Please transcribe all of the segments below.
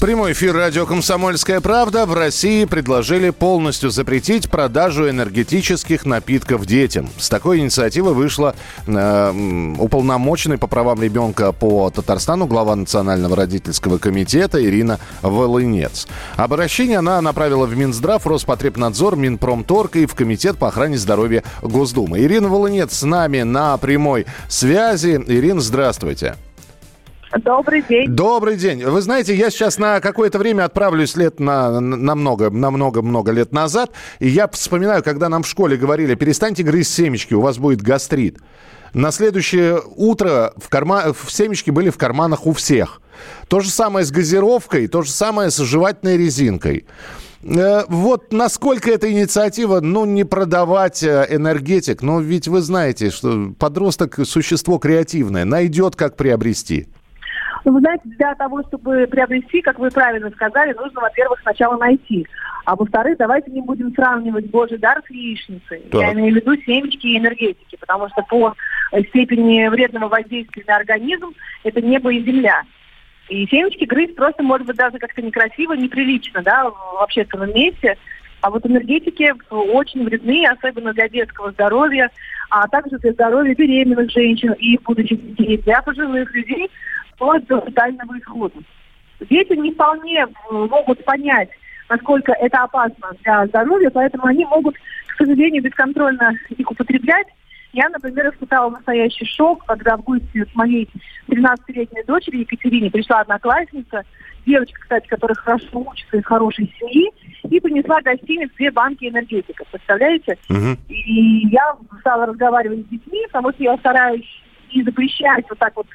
Прямой эфир радио «Комсомольская правда» в России предложили полностью запретить продажу энергетических напитков детям. С такой инициативой вышла э, уполномоченный по правам ребенка по Татарстану глава Национального родительского комитета Ирина Волынец. Обращение она направила в Минздрав, Роспотребнадзор, Минпромторг и в Комитет по охране здоровья Госдумы. Ирина Волынец с нами на прямой связи. Ирина, здравствуйте. Добрый день. Добрый день. Вы знаете, я сейчас на какое-то время отправлюсь лет на, на много, на много-много лет назад, и я вспоминаю, когда нам в школе говорили, перестаньте грызть семечки, у вас будет гастрит. На следующее утро в, карма... семечки были в карманах у всех. То же самое с газировкой, то же самое с жевательной резинкой. Э, Вот насколько эта инициатива, ну, не продавать э, энергетик, но ведь вы знаете, что подросток – существо креативное, найдет, как приобрести. Ну, вы знаете, для того, чтобы приобрести, как вы правильно сказали, нужно, во-первых, сначала найти. А во-вторых, давайте не будем сравнивать Божий дар с яичницей. Так. Я имею в виду семечки и энергетики, потому что по э, степени вредного воздействия на организм это небо и земля. И семечки грызть просто может быть даже как-то некрасиво, неприлично, да, в общественном месте. А вот энергетики очень вредны, особенно для детского здоровья, а также для здоровья беременных женщин и будущих детей, для пожилых людей, вплоть до тотального исхода. Дети не вполне могут понять, насколько это опасно для здоровья, поэтому они могут, к сожалению, бесконтрольно их употреблять. Я, например, испытала настоящий шок, когда в гости с моей 13-летней дочерью Екатерине пришла одноклассница, девочка, кстати, которая хорошо учится из хорошей семьи, и принесла гостиниц две банки энергетиков. Представляете? Мгм. И я стала разговаривать с детьми, потому что я стараюсь не запрещать вот так вот,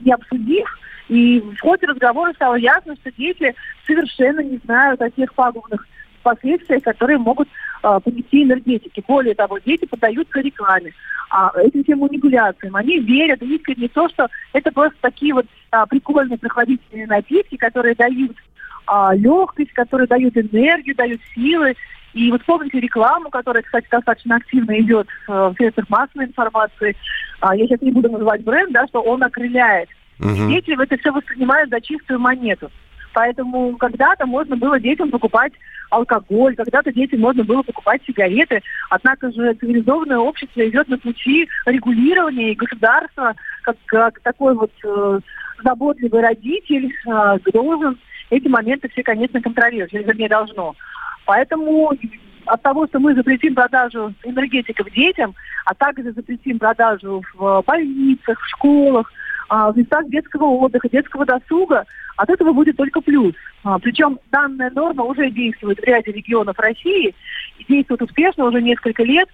не обсудив. И в ходе разговора стало ясно, что дети совершенно не знают о тех пагубных последствиях, которые могут э, понести энергетики. Более того, дети поддаются рекламе, а, этим всем манипуляциям. Они верят искренне в то, что это просто такие вот а, прикольные прохладительные напитки, которые дают а, легкость, которые дают энергию, дают силы. И вот помните рекламу, которая, кстати, достаточно активно идет э, в средствах массовой информации. А, я сейчас не буду называть бренд, да, что он окрыляет. Мгм. Дети это все воспринимают за чистую монету. Поэтому когда-то можно было детям покупать алкоголь, когда-то детям можно было покупать сигареты. Однако же цивилизованное общество идет на пути регулирования, и государство, как, как такой вот э, заботливый родитель, э, должен эти моменты все, конечно, контролировать, вернее, должно. Поэтому от того, что мы запретим продажу энергетиков детям, а также запретим продажу в больницах, в школах, а, в местах детского отдыха, детского досуга, от этого будет только плюс. А, Причем данная норма уже действует в ряде регионов России действует успешно уже несколько лет.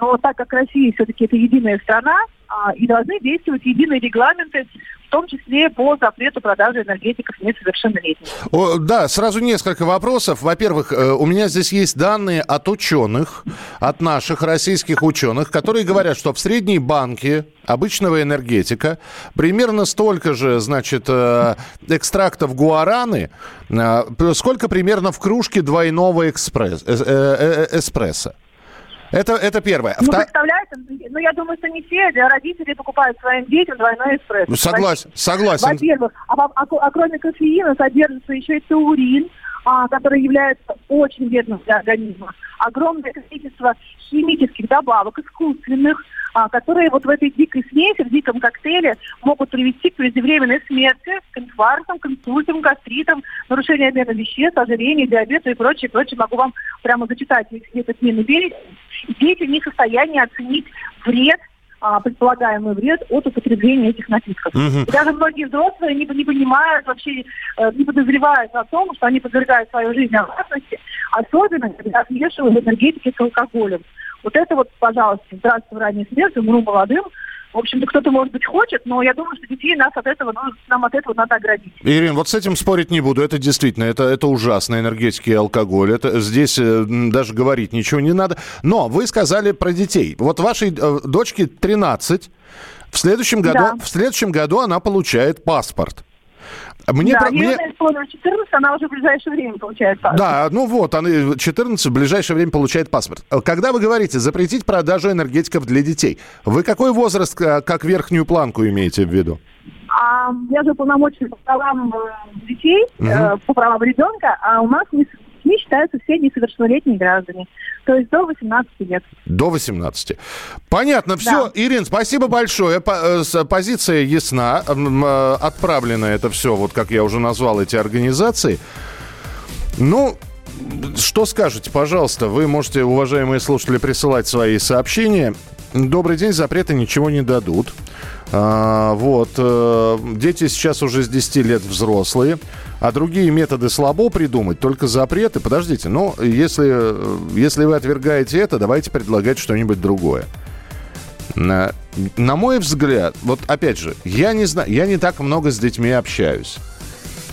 Но так как Россия все-таки это единая страна, а, и должны действовать единые регламенты, в том числе по запрету продажи энергетиков несовершеннолетним. О, да, сразу несколько вопросов. Во-первых, э, у меня здесь есть данные от ученых, от наших российских ученых, которые говорят, что в средней банке обычного энергетика примерно столько же, значит, э, экстрактов гуараны, э, сколько примерно в кружке двойного экспресс, э, э, эспрессо. Это, это первое. Ну, Вта- представляете, ну, я думаю, что не все родители покупают своим детям двойной эспрессо. Ну, Согласен, согласен. Во-первых, а, а ко- а кроме кофеина содержится еще и таурин, а, который является очень вредным для организма. Огромное количество химических добавок, искусственных, а, которые вот в этой дикой смеси, в диком коктейле могут привести к преждевременной смерти, к инфарктам, к инсультам, гастритам, нарушению обмена веществ, ожирению, диабету и прочее, прочее. Могу вам прямо зачитать весь этот длинный. Дети не в состоянии оценить вред а, предполагаемый вред от употребления этих напитков. И даже многие взрослые не, не понимают вообще, э, не подозревают о том, что они подвергают свою жизнь опасности, особенно когда смешивают энергетики с алкоголем. Вот это вот, пожалуйста, здравствуй, ранее смерть, умру молодым, В общем-то, кто-то, может быть, хочет, но я думаю, что детей нас от этого, ну, нам от этого надо оградить. Ирина, вот с этим спорить не буду. Это действительно, это, это ужасно, энергетики и алкоголь. Это, здесь э, даже говорить ничего не надо. Но вы сказали про детей. Вот вашей э, дочке 13. В следующем году, да. в следующем году она получает паспорт. Мне да, про... мне... исполнилось 14, она уже в ближайшее время получает паспорт. Да, ну вот, она 14 в ближайшее время получает паспорт. Когда вы говорите запретить продажу энергетиков для детей, вы какой возраст, как верхнюю планку имеете в виду? А, я же полномочный по правам э, детей, угу. э, по правам ребенка, а у нас не, детьми считаются все несовершеннолетние граждане. То есть до 18 лет. До 18. Понятно. Все. Да. Ирин, спасибо большое. Э, позиция ясна. Отправлено это все, вот как я уже назвал эти организации. Ну, что скажете, пожалуйста? Вы можете, уважаемые слушатели, присылать свои сообщения. Добрый день, запреты ничего не дадут. А, вот. Э, дети сейчас уже с 10 лет взрослые, а другие методы слабо придумать, только запреты. Подождите, ну, если, если вы отвергаете это, давайте предлагать что-нибудь другое. На, на мой взгляд, вот опять же, я не знаю, я не так много с детьми общаюсь.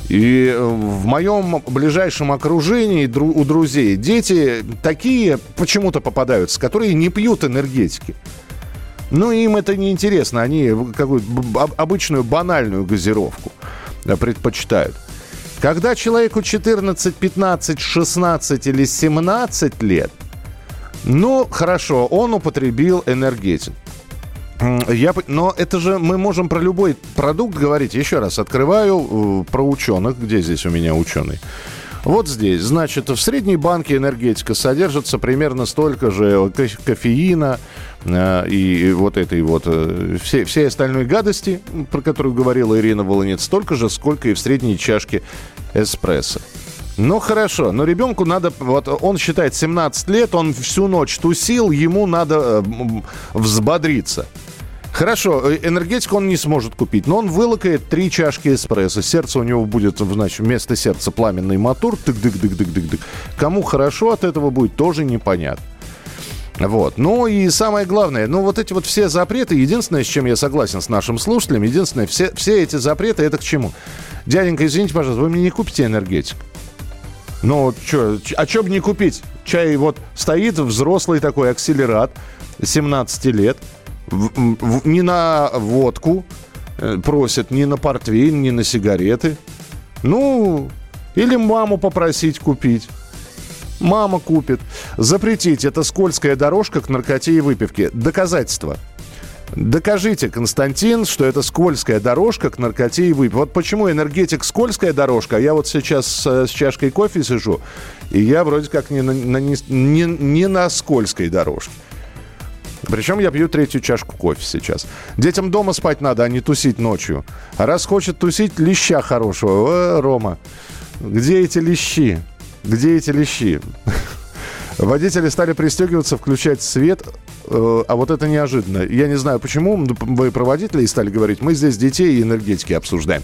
И в моем ближайшем окружении у друзей дети такие почему-то попадаются, которые не пьют энергетики. Ну, им это не интересно. Они какую-то обычную банальную газировку э, предпочитают. Когда человеку 14, 15, 16 или 17 лет, ну, хорошо, он употребил энергетик. Я, но это же мы можем про любой продукт говорить. Еще раз, открываю э, про ученых. Где здесь у меня ученый? Вот здесь, значит, в средней банке энергетика содержится примерно столько же кофеина э, и вот этой вот э, всей, всей остальной гадости, про которую говорила Ирина Волынец, столько же, сколько и в средней чашке эспрессо. Ну хорошо, но ребенку надо, вот он считает 17 лет, он всю ночь тусил, ему надо э, взбодриться. Хорошо, э, энергетику он не сможет купить, но он вылокает три чашки эспрессо. Сердце у него будет, значит, вместо сердца пламенный мотор. Тык-дык-дык-дык-дык-дык. Кому хорошо от этого будет, тоже непонятно. Вот. Ну и самое главное, ну вот эти вот все запреты, единственное, с чем я согласен с нашим слушателем, единственное, все, все эти запреты, это к чему? Дяденька, извините, пожалуйста, вы мне не купите энергетик. Ну, что, а что бы не купить? Чай вот стоит взрослый такой акселерат, 17 лет, не на водку э, просят, не на портвейн, не на сигареты. Ну, или маму попросить купить. Мама купит. Запретить. Это скользкая дорожка к наркоте и выпивке. Доказательства. Докажите, Константин, что это скользкая дорожка к наркоте и выпивке. Вот почему энергетик скользкая дорожка, а я вот сейчас с, с чашкой кофе сижу, и я вроде как не на, не, не на скользкой дорожке. Причем я пью третью чашку кофе сейчас. Детям дома спать надо, а не тусить ночью. А раз хочет тусить, леща хорошего. Э, Рома, где эти лещи? Где эти лещи? Водители стали пристегиваться, включать свет, э, а вот это неожиданно. Я не знаю, почему вы про водителей стали говорить. Мы здесь детей и энергетики обсуждаем.